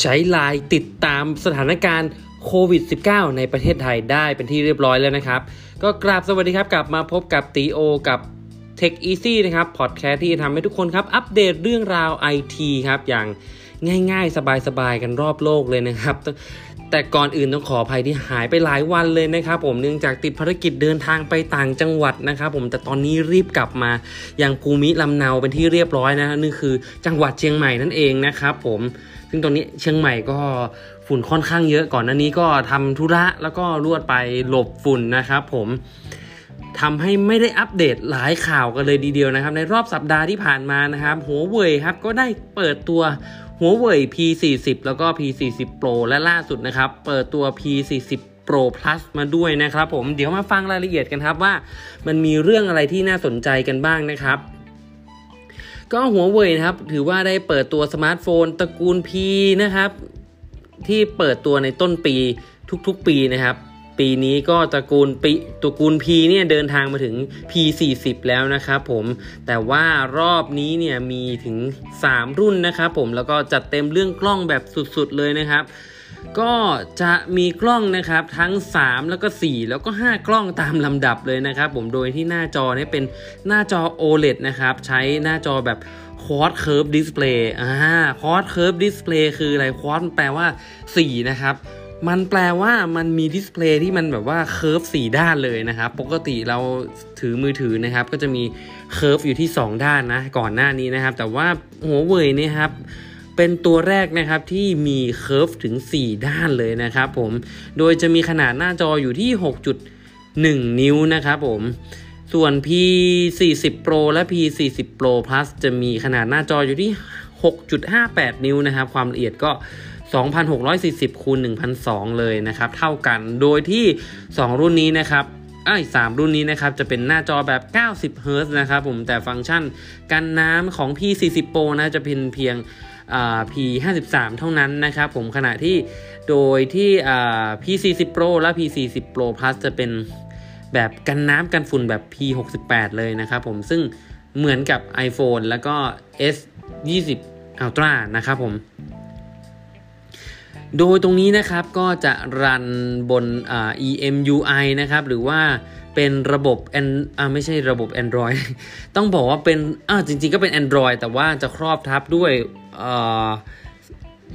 ใช้ไลน์ติดตามสถานการณ์โควิด -19 ในประเทศไทยได้เป็นที่เรียบร้อยแล้วนะครับ ก็กราบสวัสดีครับกลับมาพบกับตีโอกับ Tech Easy นะครับพอดแคสต์ที่ทำให้ทุกคนครับ อัปเดตเรื่องราว IT ครับ อย่างง่ายๆ สบายๆ กันรอบโลกเลยนะครับ แต่ก่อนอื่นต้องขออภัยที่หายไปหลายวันเลยนะครับผมเนื่องจากติดภารกิจเดินทางไปต่างจังหวัดนะครับผมแต่ตอนนี้รีบกลับมาอย่างภูมิลำเนาเป็นที่เรียบร้อยนะนี่คือจังหวัดเชียงใหม่นั่นเองนะครับผม ซึ่งตอนนี้เชียงใหม่ก็ฝุ่นค่อนข้างเยอะก่อนหน้านี้ก็ทำธุระแล้วก็รวดไปหลบฝุ่นนะครับ ผมทำให้ไม่ได้อัปเดตหลายข่าวกันเลยดีเดียวนะครับ ในรอบสัปดาห์ที่ผ่านมานะครับหัวเว่ยครับก็ได้เปิดตัวหัวเว่ย P40 แล้วก็ P40 Pro และล่าสุดนะครับ เปิดตัว P40 Pro Plus มาด้วยนะครับผมเดี๋ยวมาฟังรายละเอียดกันครับว่า มันมีเรื่องอะไรที่น่าสนใจกันบ้างนะครับ ก็หัวเว่ยนะครับ ถือว่าได้เปิดตัวสมาร์ทโฟนตระกูล P นะครับ ที่เปิดตัวในต้นปีทุกๆปีนะครับ ปีนี้ก็ตระกูลปีตระกูล P เนี่ยเดินทางมาถึง P40 แล้วนะครับผมแต่ว่ารอบนี้เนี่ยมีถึง 3 รุ่นนะครับผมแล้วก็จัดเต็มเรื่องกล้องแบบสุดๆเลยนะครับ ก็จะมีกล้องนะครับทั้ง 3 แล้วก็ 4 แล้วก็ 5 กล้องตามลำดับเลยนะครับ ผมโดยที่หน้าจอเนี่ยเป็นหน้าจอ OLED นะครับ ใช้หน้าจอแบบ Quad Curve Display อ่า Quad Curve Display คืออะไร Quad แปลว่า 4 นะครับมันแปลว่ามันมี display ที่มันแบบว่า curve สี่ด้านเลยนะครับ ปกติเราถือมือถือนะครับ ก็จะมี curve อยู่ที่ 2 ด้านนะ ก่อนหน้านี้นะครับ แต่ว่าหัวเว่ยนี่ครับ เป็นตัวแรกนะครับที่มี curve ถึง 4 ด้านเลยนะครับผม โดยจะมีขนาดหน้าจออยู่ที่ 6.1 นิ้วนะครับผม ส่วน P40 Pro และ P40 Pro Plus จะมีขนาดหน้าจออยู่ที่ 6.58 นิ้วนะครับ ความละเอียดก็ 2,640คูณ1,002 เลยนะครับ เท่ากัน โดยที่ 2 รุ่นนี้นะครับไอ้สามรุ่นนี้นะครับ จะเป็นหน้าจอแบบ 90เฮิร์ตนะครับผม แต่ฟังก์ชัน กันน้ำของ P40 Pro นะ จะเป็นเพียง P53 เท่านั้นนะครับผมขณะที่โดยที่ P40 Pro และ P40 Pro Plus จะเป็นแบบกันน้ำกันฝุ่นแบบ P68 เลยนะครับผมซึ่งเหมือนกับ iPhone แล้วก็ S20 Ultra นะครับผมโดยตรงนี้นะครับก็จะรันบน EMUI นะครับหรือว่าเป็นระบบ and อ่าไม่ใช่ระบบ Android ต้องบอกว่าเป็นอ่าจริงๆก็เป็น Android แต่ว่าจะครอบทับด้วย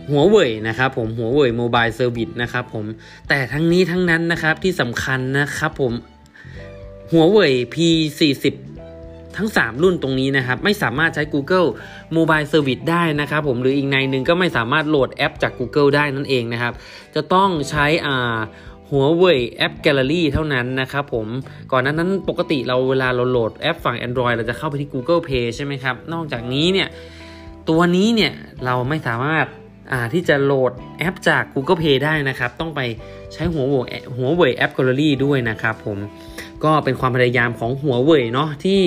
หัวเว่ยนะครับผมหัวเว่ยโมบายเซอร์วิสนะครับผมแต่ทั้งนี้ทั้งนั้นนะครับที่สำคัญนะครับผมหัวเว่ย P40 ทั้ง 3 รุ่นตรงนี้นะครับ ไม่สามารถใช้ Google Mobile Service ได้นะครับผมหรืออีกในหนึ่งก็ไม่สามารถโหลดแอปจาก Google ได้นั่นเองนะครับ จะต้องใช้อ่าหัวเว่ยแอป Gallery เท่านั้นนะครับผมก่อนนั้นนั้นปกติเราเวลาเราโหลดแอปฝั่ง Android เราจะเข้าไปที่ Google Play ใช่ไหมครับ นอกจากนี้เนี่ย ตัวนี้เนี่ยเราไม่สามารถที่จะโหลดแอปจาก Google Play ได้นะครับ ต้องไปใช้หัวเว่ยหัวเว่ยแอป Gallery ด้วยนะครับผมก็เป็นความพยายามของหัวเว่ยเนาะที่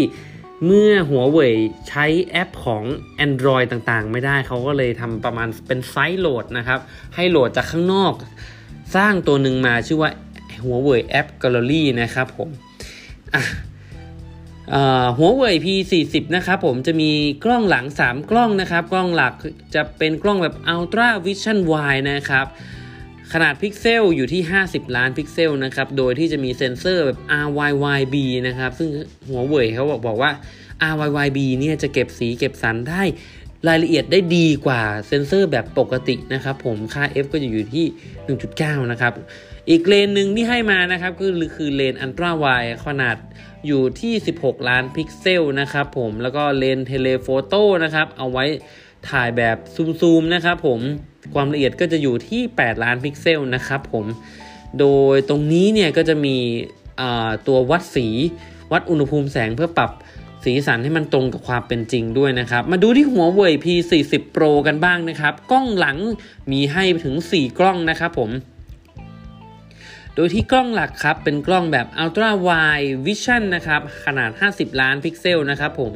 เมื่อหัวเว่ยใช้แอปของ Android ต่างๆ ไม่ได้เขาก็เลยทำประมาณเป็นไซต์โหลดนะครับ ให้โหลดจากข้างนอก สร้างตัวหนึ่งมาชื่อว่าหัวเว่ยแอป Gallery นะครับผม หัวเว่ย P40 นะครับผมจะมีกล้องหลัง 3 กล้องนะครับ กล้องหลักจะเป็นกล้องแบบ Ultra Vision Wide นะครับขนาดพิกเซลอยู่ที่ 50 ล้านพิกเซลนะครับ โดยที่จะมีเซ็นเซอร์แบบ RYYB นะครับ ซึ่งหัวเว่ยเขาบอกบอกว่า RYYB เนี่ยจะเก็บสีเก็บสันได้รายละเอียดได้ดีกว่าเซ็นเซอร์แบบปกตินะครับ ผมค่า f ก็จะอยู่ที่ 1.9 นะครับ อีกเลนส์หนึ่งที่ให้มานะครับก็คือคือเลนอันตราไวขนาดอยู่ที่ 16 ล้านพิกเซลนะครับผมแล้วก็เลนส์ telephoto นะครับเอาไว้ถ่ายแบบซูมๆนะครับผมความละเอียดก็จะอยู่ที่ 8 ล้านพิกเซลนะครับผมโดยตรงนี้เนี่ยก็จะมีตัววัดสีวัดอุณหภูมิแสงเพื่อปรับสีสันให้มันตรงกับความเป็นจริงด้วยนะครับ มาดูที่หัวเว่ย P40 Pro กันบ้างนะครับ กล้องหลังมีให้ถึง 4 กล้องนะครับผม โดยที่กล้องหลักครับ เป็นกล้องแบบ Ultra Wide Vision นะครับ ขนาด 50 ล้านพิกเซลนะครับผม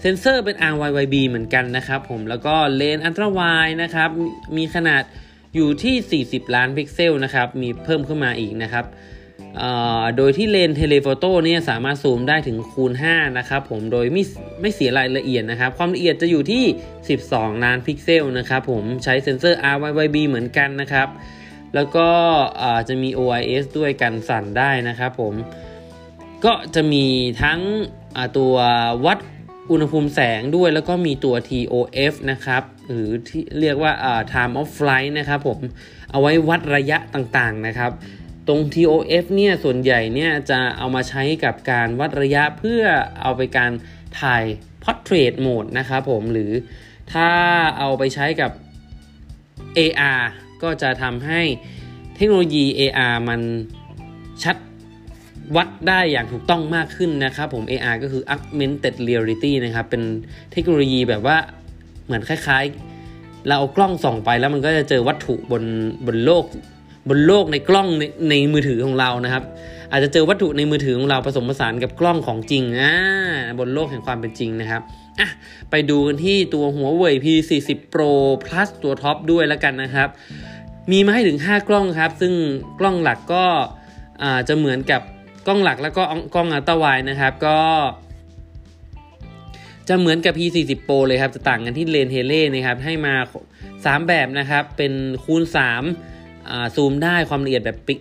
เซนเซอร์เป็น RYYB เหมือนกันนะครับผม แล้วก็เลนส์ Ultra Wide นะครับ มีขนาดอยู่ที่ 40 ล้านพิกเซลนะครับ มีเพิ่มขึ้นมาอีกนะครับโดยที่เลนส์ telephoto เนี่ยสามารถซูมได้ถึงคูณ 5 นะครับผม โดยไม่ไม่เสียรายละเอียดนะครับ ความละเอียดจะอยู่ที่ 12 ล้านพิกเซลนะครับผม ใช้เซ็นเซอร์ RYYB เหมือนกันนะครับ แล้วก็จะมี OIS ด้วยกันสั่นได้นะครับผม ก็จะมีทั้งตัววัดอุณหภูมิแสงด้วยแล้วก็มีตัว TOF นะครับ หรือที่เรียกว่า time of flight นะครับผม เอาไว้วัดระยะต่างๆนะครับ ตรง TOF เนี่ยส่วนใหญ่เนี่ยจะเอามาใช้กับการวัดระยะเพื่อเอาไปการถ่าย portrait mode นะครับผม หรือถ้าเอาไปใช้กับ AR ก็จะทำให้เทคโนโลยี AR มันชัดวัดได้อย่างถูกต้องมากขึ้นนะครับผม AR ก็คือ augmented reality นะครับ เป็นเทคโนโลยีแบบว่าเหมือนคล้ายๆ เราเอากล้องส่องไปแล้วมันก็จะเจอวัตถุบนบนโลก บนโลกในกล้องในในมือถือของเรานะครับ อาจจะเจอวัตถุในมือถือของเราผสมผสานกับกล้องของจริงอ่าบนโลกแห่งความเป็นจริงนะครับอะไปดูกันที่ตัวหัวเว่ย P40 Pro Plus ตัวท็อปด้วยแล้วกันนะครับ มีมาให้ถึง 5 กล้องครับ ซึ่งกล้องหลักก็จะเหมือนกับกล้องหลักแล้วก็กล้องอัลตร้าไวนะครับก็จะเหมือนกับ P40 Pro เลยครับ จะต่างกันที่เลนเทเล่นะครับ ให้มา 3 แบบนะครับ เป็นคูณ 3 ซูมได้ความละเอียดแบบปิก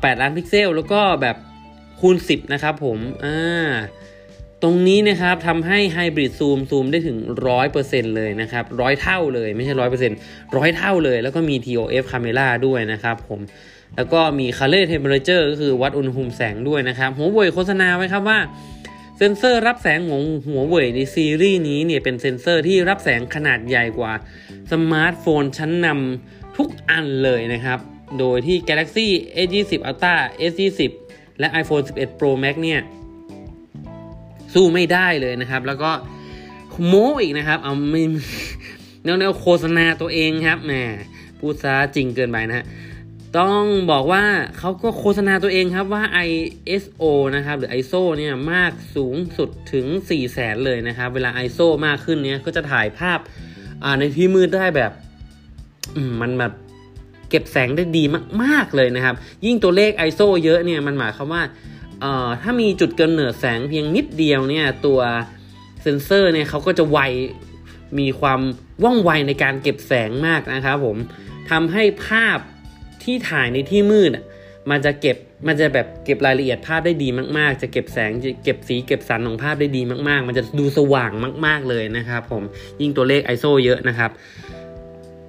แปดล้านพิกเซล แล้วก็แบบคูณ 10 นะครับผมอ่าตรงนี้นะครับทำให้ hybrid zoom ซูมได้ถึง 100%เลยนะครับร้อยเท่าเลยไม่ใช่ 100%ร้อยเท่าเลย แล้วก็มี TOF camera ด้วยนะครับผมแล้วก็มี color temperature ก็คือวัดอุณหภูมิแสงด้วยนะครับหัวเว่ยโฆษณาไว้ครับว่าเซนเซอร์รับแสงของหัวเว่ยในซีรีส์นี้เนี่ยเป็นเซนเซอร์ที่รับแสงขนาดใหญ่กว่าสมาร์ทโฟนชั้นนำ ทุกอันเลยนะครับ โดยที่ Galaxy S20 Ultra S20 และ iPhone 11 Pro Max เนี่ยสู้ไม่ได้เลยนะครับ แล้วก็โม้อีกนะครับ เอาไม่แนวโฆษณาตัวเองครับแหมพูดซะจริงเกินไปนะฮะต้องบอกว่าเขาก็โฆษณาตัวเองครับว่า ISO นะครับหรือ ISO เนี่ยมากสูงสุดถึง 4 0 0แสนเลยนะครับ เวลา ISO มากขึ้นเนี่ยก็จะถ่ายภาพในที่มืดได้แบบ มันแบบเก็บแสงได้ดีมาก ๆเลยนะครับ ยิ่งตัวเลข ISO เยอะเนี่ยมันหมายความว่าถ้ามีจุดกำเนิดแสงเพียงนิดเดียวเนี่ยตัวเซนเซอร์เนี่ยเขาก็จะไวมีความว่องไวในการเก็บแสงมากนะครับผมทำให้ภาพที่ถ่ายในที่มืดมันจะเก็บมันจะแบบเก็บรายละเอียดภาพได้ดีมากๆ จะเก็บแสงเก็บสีเก็บสันของภาพได้ดีมาก ๆ มันจะดูสว่างมาก ๆเลยนะครับผมยิ่งตัวเลข ISO เยอะนะครับ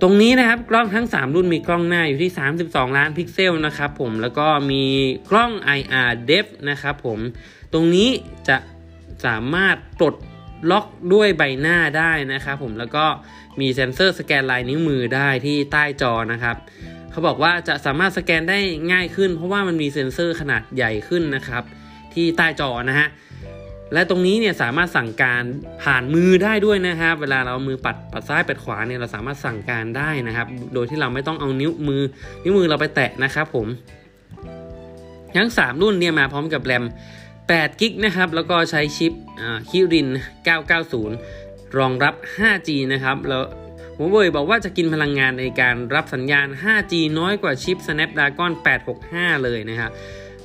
ตรงนี้นะครับกล้องทั้ง 3 รุ่นมีกล้องหน้าอยู่ที่ 32 ล้านพิกเซลนะครับผมแล้วก็มีกล้อง IR depth นะครับผมตรงนี้จะสามารถปลดล็อกด้วยใบหน้าได้นะครับผมแล้วก็มีเซ็นเซอร์สแกนลายนิ้วมือได้ที่ใต้จอนะครับเขาบอกว่าจะสามารถสแกนได้ง่ายขึ้น เพราะว่ามันมีเซ็นเซอร์ขนาดใหญ่ขึ้นนะครับที่ใต้จอนะฮะ และตรงนี้เนี่ยสามารถสั่งการผ่านมือได้ด้วยนะครับ เวลาเรามือปัดปัดซ้ายปัดขวาเนี่ยเราสามารถสั่งการได้นะครับ โดยที่เราไม่ต้องเอานิ้วมือ นิ้วมือเราไปแตะนะครับผม ทั้ง 3 รุ่นเนี่ยมาพร้อมกับแรม8กิกนะครับ แล้วก็ใช้ชิปคิริน 990 รองรับ 5G นะครับ แล้วหัวเว่ยบอกว่าจะกินพลังงานในการรับสัญญาณ 5G น้อยกว่าชิป Snapdragon 865 เลยนะครับ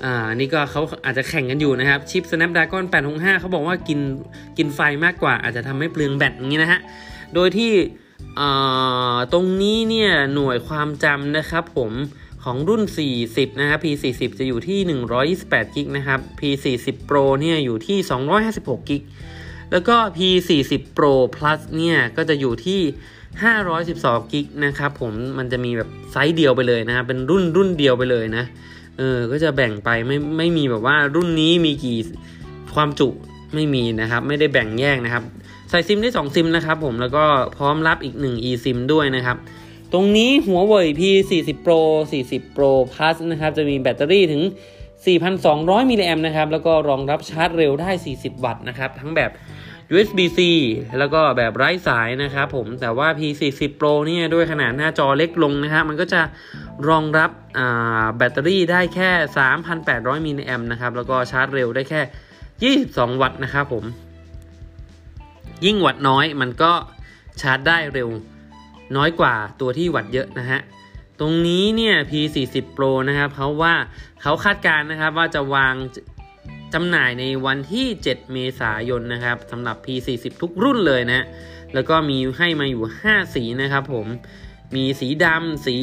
อ่านี่ก็เขาอาจจะแข่งกันอยู่นะครับ ชิป Snapdragon 865เขาบอกว่ากินกินไฟมากกว่า อาจจะทำให้เปลืองแบตอย่างนี้นะฮะ โดยที่ตรงนี้เนี่ยหน่วยความจำนะครับผมของรุ่น 40 นะครับ P40 จะอยู่ที่ 128 กิกนะครับ P40 Pro เนี่ยอยู่ที่ 256 กิก แล้วก็ P40 Pro Plus เนี่ยก็จะอยู่ที่ 512 กิกนะครับผม มันจะมีแบบไซส์เดียวไปเลยนะครับ เป็นรุ่นรุ่นเดียวไปเลยนะ เออ ก็จะแบ่งไปไม่ไม่มีแบบว่ารุ่นนี้มีกี่ความจุไม่มีนะครับ ไม่ได้แบ่งแยกนะครับ ใส่ซิมได้ 2 ซิมนะครับผมแล้วก็พร้อมรับอีก 1 eSIM ด้วยนะครับ ตรงนี้หัวเว่ย P40 Pro 40 Pro Plus นะครับ จะมีแบตเตอรี่ถึง 4,200 มิลลิแอมนะครับ แล้วก็รองรับชาร์จเร็วได้ 40 วัตต์นะครับ ทั้งแบบ USB-C แล้วก็แบบไร้สายนะครับผมแต่ว่า P40 Pro เนี่ยด้วยขนาดหน้าจอเล็กลงนะครับมันก็จะ รองรับแบตเตอรี่ได้แค่ 3,800มิลลิแอมนะครับ แล้วก็ชาร์จเร็วได้แค่ 22 วัตต์นะครับผม ยิ่งวัตต์น้อยมันก็ชาร์จได้เร็วน้อยกว่าตัวที่วัตต์เยอะนะฮะ ตรงนี้เนี่ย P40 Pro นะครับเขาว่าเขาคาดการณ์นะครับว่าจะวางจำหน่ายในวันที่ 7 เมษายนนะครับสำหรับ P40 ทุกรุ่นเลยนะ แล้วก็มีให้มาอยู่ 5 สีนะครับผม มีสีดำสี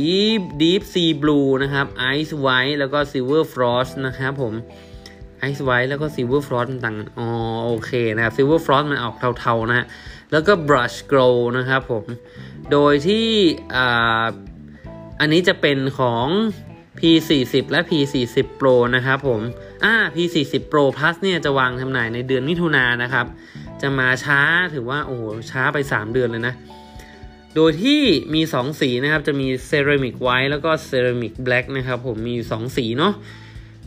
Deep Sea Blue นะครับ Ice White แล้วก็ Silver Frost นะครับผม Ice White แล้วก็ Silver Frost ต่างอ๋อโอเคนะครับ Silver Frost มันออกเทาๆนะฮะแล้วก็ Brush Glow นะครับผมโดยที่อ่าอันนี้จะเป็นของ P40 และ P40 Pro นะครับผม อ่า P40 Pro Plus เนี่ยจะวางจำหน่ายในเดือนมิถุนายนนะครับ จะมาช้าถือว่า โอ้โห ช้าไป 3 เดือนเลยนะ โดยที่มี 2 สีนะครับ จะมี Ceramic White แล้วก็ Ceramic Black นะครับ ผมมี 2 สีเนาะ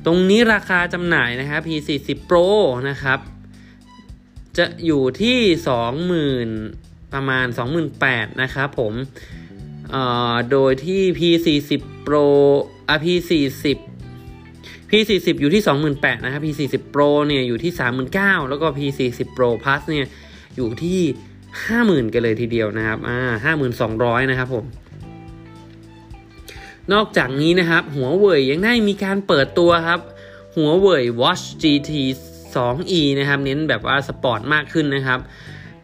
ตรงนี้ราคาจำหน่ายนะครับ P40 Pro นะครับ จะอยู่ที่ 20,000 ประมาณ 28,000นะครับผมโดยที่ P40 Pro อะ P40 P40 อยู่ที่ 28,000นะครับ P40 Pro เนี่ยอยู่ที่ 39,000 แล้วก็ P40 Pro Plus เนี่ยอยู่ที่ 50,000 กันเลยทีเดียวนะครับอ่า52,200 นะครับผม นอกจากนี้นะครับ หัวเว่ยยังได้มีการเปิดตัวครับ หัวเว่ย Watch GT 2e นะครับ เน้นแบบว่าสปอร์ตมากขึ้นนะครับ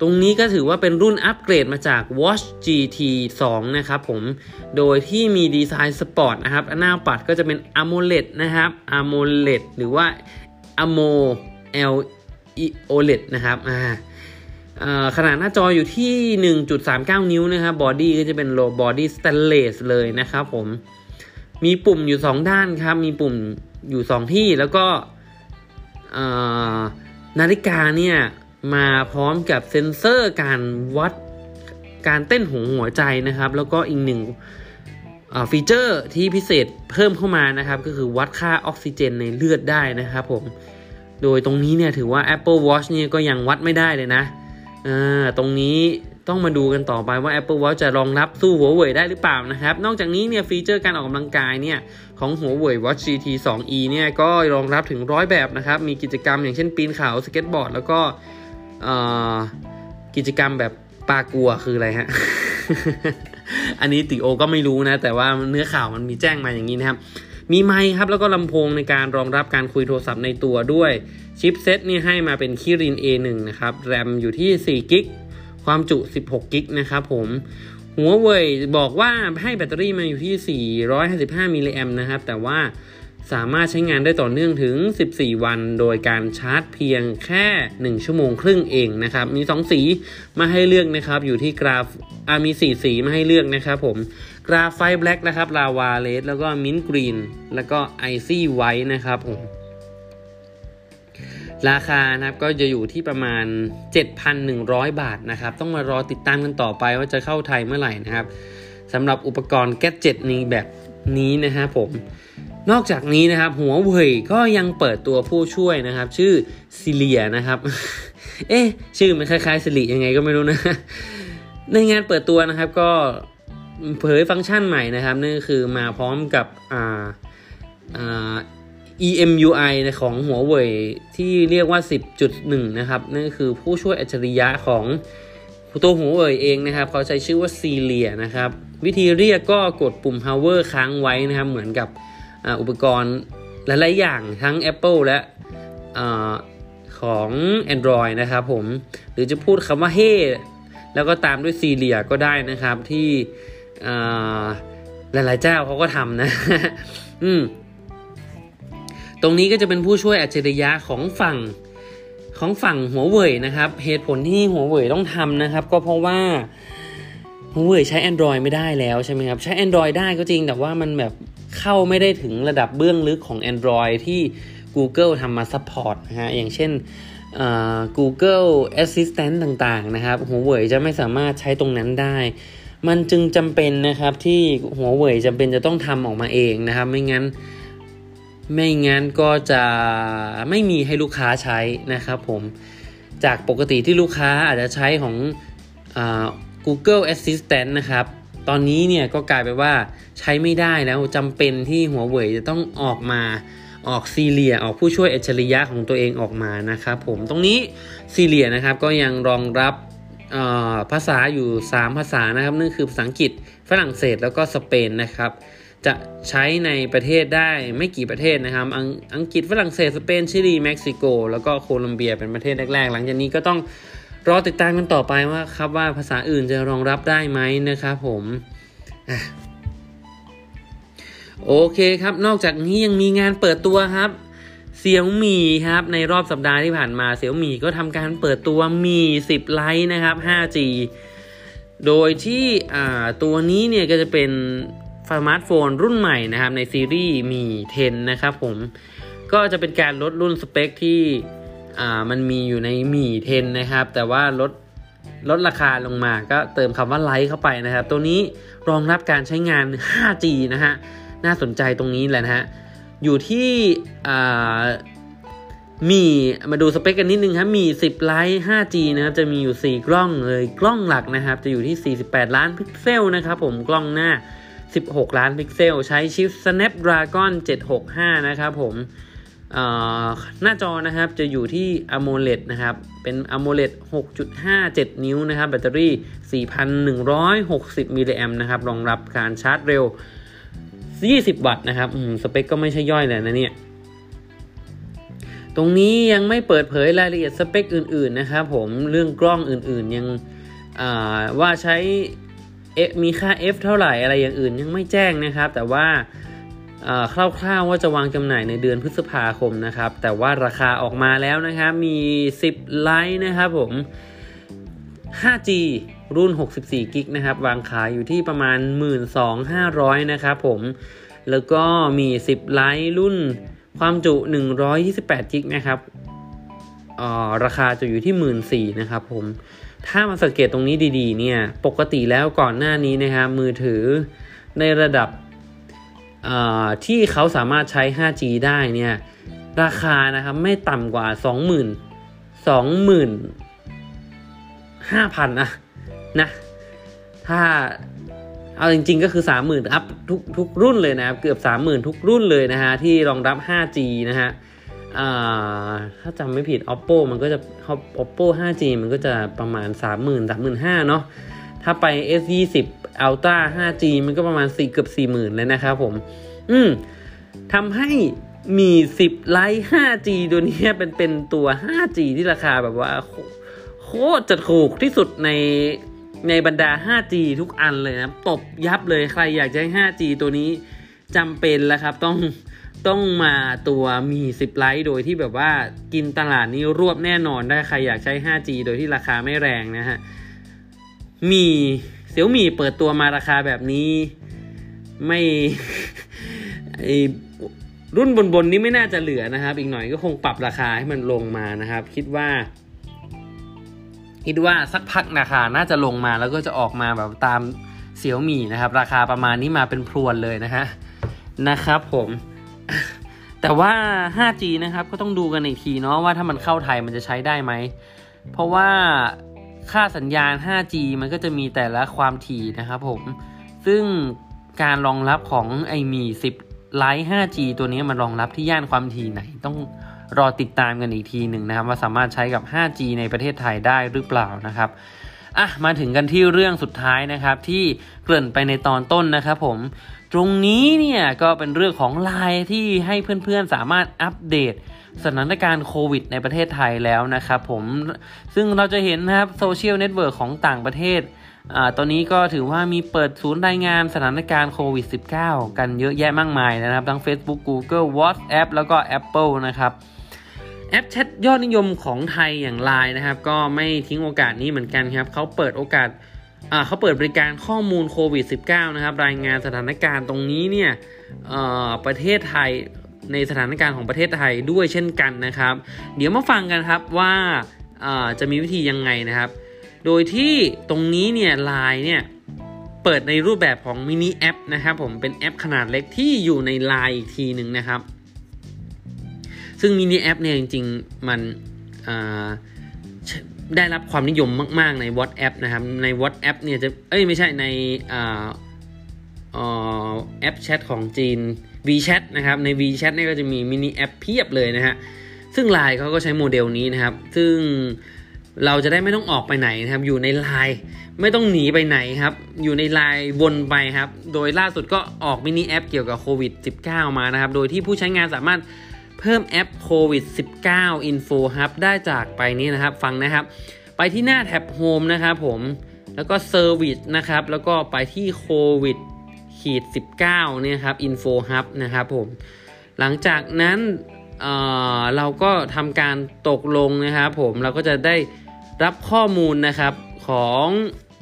ตรงนี้ก็ถือว่าเป็นรุ่นอัปเกรดมาจาก Watch GT 2 นะครับผม โดยที่มีดีไซน์สปอร์ตนะครับ หน้าปัดก็จะเป็น AMOLED นะครับ AMOLED หรือว่า AMOLED นะครับ อ่า ขนาดหน้าจออยู่ที่ 1.39 นิ้วนะครับ body ก็จะเป็นโล body สแตนเลสเลยนะครับผม มีปุ่มอยู่ 2 ด้านครับ มีปุ่มอยู่ 2 ที่แล้วก็นาฬิกาเนี่ย มาพร้อมกับเซ็นเซอร์การวัดการเต้นของหัวใจนะครับ แล้วก็อีกหนึ่ง feature ที่พิเศษเพิ่มเข้ามานะครับ ก็คือวัดค่าออกซิเจนในเลือดได้นะครับผม โดยตรงนี้เนี่ยถือว่า Apple Watch เนี่ยก็ยังวัดไม่ได้เลยนะ ตรงนี้ต้องมาดูกันต่อไปว่า Apple Watch จะรองรับสู้หัวเว่ยได้หรือเปล่านะครับ นอกจากนี้เนี่ย feature การออกกำลังกายเนี่ยของหัวเว่ย Watch GT 2e เนี่ยก็รองรับถึงร้อยแบบนะครับ มีกิจกรรมอย่างเช่นปีนเขาสเก็ตบอร์ด แล้วก็กิจกรรมแบบ parkour คืออะไรฮะ อันนี้ติโอก็ไม่รู้นะ แต่ว่าเนื้อข่าวมันมีแจ้งมาอย่างนี้นะครับ มีไมค์ครับแล้วก็ลำโพงในการรองรับการคุยโทรศัพท์ในตัวด้วย chipset นี่ให้มาเป็นคิริน A1 นะครับแรมอยู่ที่4กิกความจุ 16กิกนะครับผมหัวเว่ยบอกว่าให้แบตเตอรี่มาอยู่ที่ 455มิลลิแอมนะครับ แต่ว่าสามารถใช้งานได้ต่อเนื่องถึง 14 วัน โดยการชาร์จเพียงแค่ 1 ชั่วโมงครึ่งเองนะครับ มี 2 สีมาให้เลือกนะครับ อยู่ที่กราฟอ่ามี 4 สีมาให้เลือกนะครับผม Graphite Black นะครับ Lava Red แล้วก็ Mint Green แล้วก็ Icy White นะครับผม ราคานะครับก็จะอยู่ที่ประมาณ 7,100 บาทนะครับต้องมารอติดตามกันต่อไปว่าจะเข้าไทยเมื่อไหร่นะครับสำหรับอุปกรณ์ gadget นี้แบบนี้นะครับผมนอกจากนี้นะครับหัวเว่ยก็ยังเปิดตัวผู้ช่วยนะครับ ชื่อซิเลียนะครับ เอ๊ะ ชื่อมันคล้ายๆสิริยังไงก็ไม่รู้นะ ในงานเปิดตัวนะครับก็เผยฟังก์ชันใหม่นะครับนั่นก็คือมาพร้อมกับอ่าอ่า EMUI ของหัวเว่ยที่เรียกว่า 10.1 นะครับ นั่นคือผู้ช่วยอัจฉริยะของตัวหัวเว่ยเองนะครับ เขาใช้ชื่อว่าซีเลียนะครับ วิธีเรียกก็กดปุ่ม power ค้างไว้นะครับ เหมือนกับอุปกรณ์หลายๆอย่างทั้ง Apple และของ Android นะครับผม หรือจะพูดคำว่าเฮ้แล้วก็ตามด้วยซีเรียก็ได้นะครับที่หลายๆเจ้าเขาก็ทำนะ อืม ตรงนี้ก็จะเป็นผู้ช่วยอัจฉริยะของฝั่งของฝั่งหัวเว่ยนะครับ เหตุผลที่หัวเว่ยต้องทำนะครับ ก็เพราะว่าหัวเว่ยใช้ Android ไม่ได้แล้วใช่ไหมครับ ใช้ Android ได้ก็จริงแต่ว่ามันแบบเข้าไม่ได้ถึงระดับเบื้องลึกของ Android ที่ Google ทำมา support นะฮะ อย่างเช่น Google Assistant ต่างๆ นะครับ หัวเว่ยจะไม่สามารถใช้ตรงนั้นได้ มันจึงจำเป็นนะครับที่หัวเว่ยจำเป็นจะต้องทำออกมาเองนะครับ ไม่งั้น ไม่งั้นก็จะไม่มีให้ลูกค้าใช้นะครับผมจากปกติที่ลูกค้าอาจจะใช้ของอ Google Assistant นะครับ ตอนนี้เนี่ยก็กลายไปว่าใช้ไม่ได้แล้วจำเป็นที่หัวเว่ยจะต้องออกมาออกซีเรียออกผู้ช่วยอัจฉริยะของตัวเองออกมานะครับผมตรงนี้ซีเรียนะครับก็ยังรองรับภาษาอยู่ 3 ภาษานะครับนั่นคือภาษาอังกฤษฝรั่งเศสแล้วก็สเปนนะครับ จะใช้ในประเทศได้ไม่กี่ประเทศนะครับออังกฤษฝรั่งเศสสเปนชิลีเม็กซิโก แล้วก็โคลอมเบียเป็นประเทศแรกๆ หลังจากนี้ก็ต้องรอติดตามกันต่อไปว่าครับว่าภาษาอื่นจะรองรับได้ไหมนะครับผมโอเคครับ นอกจากนี้ยังมีงานเปิดตัวครับเสี่ยวมีครับ ในรอบสัปดาห์ที่ผ่านมาเสี่ยวมีก็ทำการเปิดตัว Mi 10 Lite นะครับ 5G โดยที่ตัวนี้เนี่ยก็จะเป็น สมาร์ทโฟนรุ่นใหม่นะครับในซีรีส์ Mi 10 นะครับผมก็จะเป็นการลดรุ่นสเปคที่มันมีอยู่ใน Mi 10 นะครับ แต่ว่าลดลดราคาลงมาก็เติมคำว่า Lite เข้าไปนะครับ ตัวนี้รองรับการใช้งาน 5G นะฮะ น่าสนใจตรงนี้แหละนะฮะ อยู่ที่มีมาดูสเปคกันนิดนึงครับ Mi 10 Lite 5G นะครับ จะมีอยู่ 4 กล้องเลย กล้องหลักนะครับ จะอยู่ที่ 48 ล้านพิกเซลนะครับผม กล้องหน้า 16 ล้านพิกเซล ใช้ชิป Snapdragon 765 นะครับผมหน้าจอนะครับจะอยู่ที่ AMOLED นะครับ เป็น AMOLED 6.57 นิ้วนะครับ แบตเตอรี่ 4,160 มิลลิแอมนะครับ รองรับการชาร์จเร็ว 20 วัตต์นะครับสเปคก็ไม่ใช่ย่อยเลยนะเนี่ย ตรงนี้ยังไม่เปิดเผยรายละเอียดสเปคอื่น ๆ นะครับผม เรื่องกล้องอื่น ๆ ยังว่าใช้ มีค่า f เท่าไหร่อะไรอย่างอื่นยังไม่แจ้งนะครับ แต่ว่าคร่าวๆว่าจะวางจำหน่ายในเดือนพฤษภาคมนะครับ แต่ว่าราคาออกมาแล้วนะครับมี 10 ไลท์นะครับผม 5G รุ่น 64 กิกนะครับ วางขายอยู่ที่ประมาณ 12,500 นะครับผม แล้วก็มี 10 ไลท์รุ่นความจุ 128 กิกนะครับราคาจะอยู่ที่ 14,000นะครับผม ถ้ามาสังเกตตรงนี้ดีๆเนี่ยปกติแล้วก่อนหน้านี้นะครับมือถือในระดับที่เขาสามารถใช้ 5G ได้เนี่ยราคานะครับไม่ต่ำกว่า 20,000 20,000 5,000นะนะถ้าเอาจริงๆก็คือ 30,000อัพทุกทุกรุ่นเลยนะครับ เกือบ 30,000 ทุกรุ่นเลยนะฮะที่รองรับ 5G นะฮะ ถ้าจำไม่ผิด oppo มันก็จะ oppo 5G มันก็จะประมาณ 30,000 35,000เนาะถ้าไป S20 Ultra 5G มันก็ประมาณ4เกือบ40,000เลยนะครับผม อืมทำให้มี 10 ไลท์ 5G ตัวนี้เป็นเป็นตัว 5G ที่ราคาแบบว่าโคตรจะถูกที่สุดในในบรรดา 5G ทุกอันเลยนะ ตบยับเลยใครอยากใช้ 5G ตัวนี้จำเป็นแล้วครับ ต้อง ต้องมาตัวมี 10 ไลท์โดยที่แบบว่ากินตลาดนี้รวบแน่นอนได้ใครอยากใช้ 5G โดยที่ราคาไม่แรงนะฮะ มีเสี่ยวมีเปิดตัวมาราคาแบบนี้ ไม่ไอรุ่นบนๆนนี้ไม่น่าจะเหลือนะครับ อีกหน่อยก็คงปรับราคาให้มันลงมานะครับ คิดว่า คิดว่าสักพักราคาน่าจะลงมาแล้วก็จะออกมาแบบตามเสี่ยวมีนะครับ ราคาประมาณนี้มาเป็นพรวนเลยนะฮะนะครับผม แต่ว่า 5G นะครับก็ต้องดูกันอีกทีเนาะว่าถ้ามันเข้าไทยมันจะใช้ได้ไหม เพราะว่าค่าสัญญาณ 5G มันก็จะมีแต่ละความถี่นะครับผม ซึ่งการรองรับของไอมี 10 ไลท์ 5G ตัวนี้มันรองรับที่ย่านความถี่ไหน ต้องรอติดตามกันอีกทีหนึ่งนะครับ ว่าสามารถใช้กับ 5G ในประเทศไทยได้หรือเปล่านะครับ อะมาถึงกันที่เรื่องสุดท้ายนะครับ ที่เกริ่นไปในตอนต้นนะครับผม ตรงนี้เนี่ยก็เป็นเรื่องของไลน์ที่ให้เพื่อนๆสามารถอัปเดตสถานการณ์โควิดในประเทศไทยแล้วนะครับผมซึ่งเราจะเห็นนะครับโซเชียลเน็ตเวิร์กของต่างประเทศอตอนนี้ก็ถือว่ามีเปิดศูนย์รายงานสถานการณ์โควิด -19 กันเยอะแยะมากมายนะครับ ทั้ง Facebook Google WhatsApp แล้วก็ Apple นะครับ แอปแชทยอดนิยมของไทยอย่างไลน์นะครับ ก็ไม่ทิ้งโอกาสนี้เหมือนกันครับเขาเปิดโอกาสเขาเปิดบริการข้อมูลโควิด -19 นะครับ รายงานสถานการณ์ตรงนี้เนี่ยประเทศไทยในสถานการณ์ของประเทศไทยด้วยเช่นกันนะครับ เดี๋ยวมาฟังกันครับว่าจะมีวิธียังไงนะครับ โดยที่ตรงนี้เนี่ยไลน์เนี่ยเปิดในรูปแบบของ Mini App นะครับผมเป็นแอปขนาดเล็กที่อยู่ในไลน์อีกทีหนึ่งนะครับ ซึ่ง mini app เนี่ยจริงๆ มันได้รับความนิยมมากๆใน WhatsApp นะครับ ใน WhatsApp เนี่ยจะ เอ้ยไม่ใช่ในแอปแชทของจีน WeChat นะครับ ใน WeChat เนี่ยก็จะมี mini app เพียบเลยนะฮะ ซึ่ง Line เขาก็ใช้โมเดลนี้นะครับ ซึ่งเราจะได้ไม่ต้องออกไปไหนนะครับ อยู่ในไลน์ไม่ต้องหนีไปไหนครับ อยู่ในไลน์วนไปครับ โดยล่าสุดก็ออกมินิแอปเกี่ยวกับโควิด -19 มานะครับ โดยที่ผู้ใช้งานสามารถ เพิ่มแอปโควิด -19 Info Hub ได้จากไปนี้นะครับฟังนะครับ ไปที่หน้าแท็บ Home นะครับผมแล้วก็ Service นะครับ แล้วก็ไปที่โควิดขีด19เนี่ยครับ Info Hub นะครับผมหลังจากนั้นเเราก็ทำการตกลงนะครับผมเราก็จะได้รับข้อมูลนะครับของ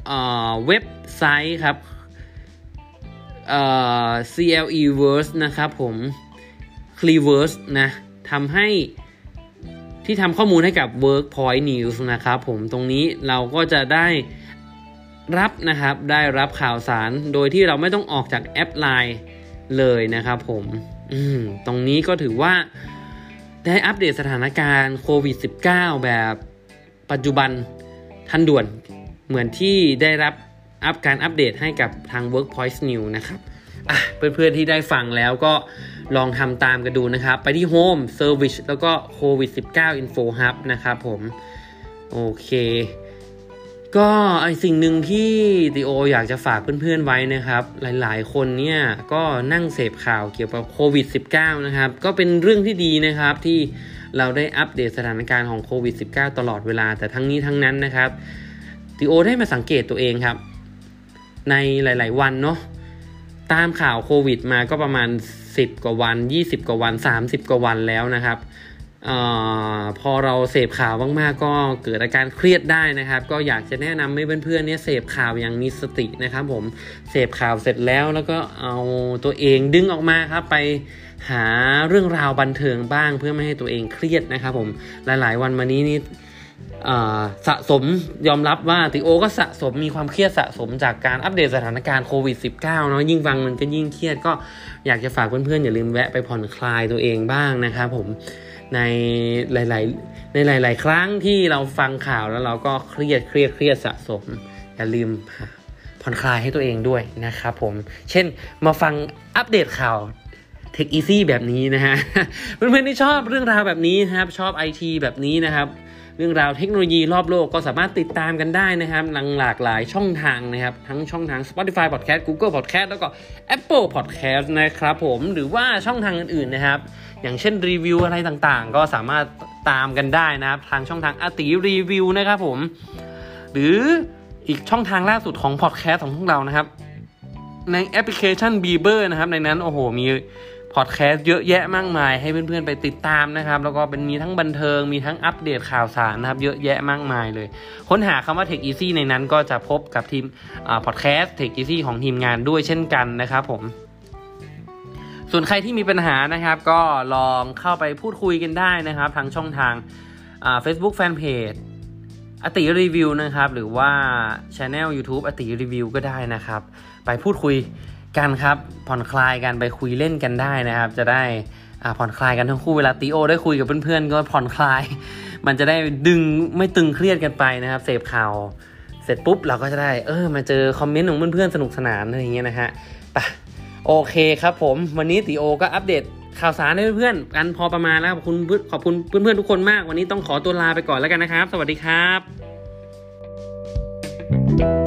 เอเว็บไซต์ครับ CLE Verse นะครับผม c l e v e r s e นะทำให้ที่ทำข้อมูลให้กับ Workpoint News นะครับผมตรงนี้เราก็จะได้รับนะครับได้รับข่าวสารโดยที่เราไม่ต้องออกจากแอป Line เลยนะครับผมตรงนี้ก็ถือว่าได้อัปเดตสถานการณ์โควิด -19 แบบปัจจุบันทันด่วนเหมือนที่ได้รับอัปการอัปเดตให้กับทาง Workpoint News นะครับเพื่อนๆที่ได้ฟังแล้วก็ ลองทำตามกันดูนะครับ ไปที่ Home Service แล้วก็โควิด -19 Info Hub นะครับผม โอเค ก็ไอสิ่งหนึ่งที่ติโออยากจะฝากเพื่อนๆไว้นะครับ หลายๆคนเนี่ยก็นั่งเสพข่าวเกี่ยวกับโควิด -19 นะครับ ก็เป็นเรื่องที่ดีนะครับที่เราได้อัปเดตสถานการณ์ของโควิด -19 ตลอดเวลาแต่ทั้งนี้ทั้งนั้นนะครับติโอได้มาสังเกตตัวเองครับ ในหลาย ๆ วันเนาะ ตามข่าวโควิดมาก็ประมาณ 10 กว่าวัน 20 กว่าวัน 30 กว่าวันแล้วนะครับอพอเราเสพข่าวมากๆก็เกิดอาการเครียดได้นะครับ ก็อยากจะแนะนำให้เพื่อนๆเนี่ยเสพข่าวอย่างมีสตินะครับ ผมเสพข่าวเสร็จแล้วแล้วก็เอาตัวเองดึงออกมาครับไปหาเรื่องราวบันเทิงบ้างเพื่อไม่ให้ตัวเองเครียดนะครับ ผมหลายๆ วันมานี้นี่ สะสมยอมรับว่าติโอก็สะสมมีความเครียดสะสมจากการอัปเดตสถานการณ์โควิด -19 เนาะยิ่งฟังมันก็ยิ่งเครียดก็อยากจะฝากเพื่อนๆ อย่าลืมแวะไปผ่อนคลายตัวเองบ้างนะครับผมในหลายๆในหลาย ๆ ครั้งที่เราฟังข่าวแล้วเราก็เครียดเครียดเครียดสะสม อย่าลืมผ่อนคลายให้ตัวเองด้วยนะครับผมเช่นมาฟังอัปเดตข่าว Tech Easy แบบนี้นะฮะเพื่อนๆที่ชอบเรื่องราวแบบนี้นะครับ ชอบไอทีแบบนี้นะครับ รื่องราวเทคโนโลยีรอบโลกก็สามารถติดตามกันได้นะครับหลังหลากหลายช่องทางนะครับ ทั้งช่องทาง Spotify Podcast Google Podcast แล้วก็ Apple Podcast นะครับผมหรือว่าช่องทางอื่นๆนะครับ อย่างเช่นรีวิวอะไรต่างๆ ก็สามารถตามกันได้นะครับ ทางช่องทางอติรีวิวนะครับผม หรืออีกช่องทางล่าสุดของพอดแคสต์ของพวกเรานะครับ ในแอปพลิเคชัน Bler นะครับ ในนั้นโอ้โหมี พอดแคสต์เยอะแยะมากมาย ให้เพื่อนๆไปติดตามนะครับ แล้วก็เป็นมีทั้งบันเทิงมีทั้งอัปเดตข่าวสารนะครับ เยอะแยะมากมายเลย ค้นหาคำว่า Tech Easy ในนั้นก็จะพบกับทีมพอดแคสต์ Tech Easy ของทีมงานด้วยเช่นกันนะครับผมส่วนใครที่มีปัญหานะครับ ก็ลองเข้าไปพูดคุยกันได้นะครับ ทางช่องทางเฟซบุ๊กแฟนเพจอติรีวิวนะครับ หรือว่าช anel YouTube อติรีวิวก็ได้นะครับ ไปพูดคุย กันครับผ่อนคลายกันไปคุยเล่นกันได้นะครับ จะได้ผ่อนคลายกันทั้งคู่เวลาตีโอ ได้คุยกับเพื่อนๆก็ผ่อนคลาย มันจะได้ดึงไม่ตึงเครียดกันไปนะครับเสพข่าวเสร็จปุ๊บเราก็จะได้เออมาเจอคอมเมนต์ของเพื่อนๆสนุกสนานอะไรอย่างเงี้ยนะฮะปะโอเคครับผม วันนี้ตีโอก็อัปเดตข่าวสารให้เพื่อนๆกันพอประมาณแล้วขอบคุณขอบคุณเพื่อนๆทุกคนมาก วันนี้ต้องขอตัวลาไปก่อนแล้วกันนะครับ สวัสดีครับ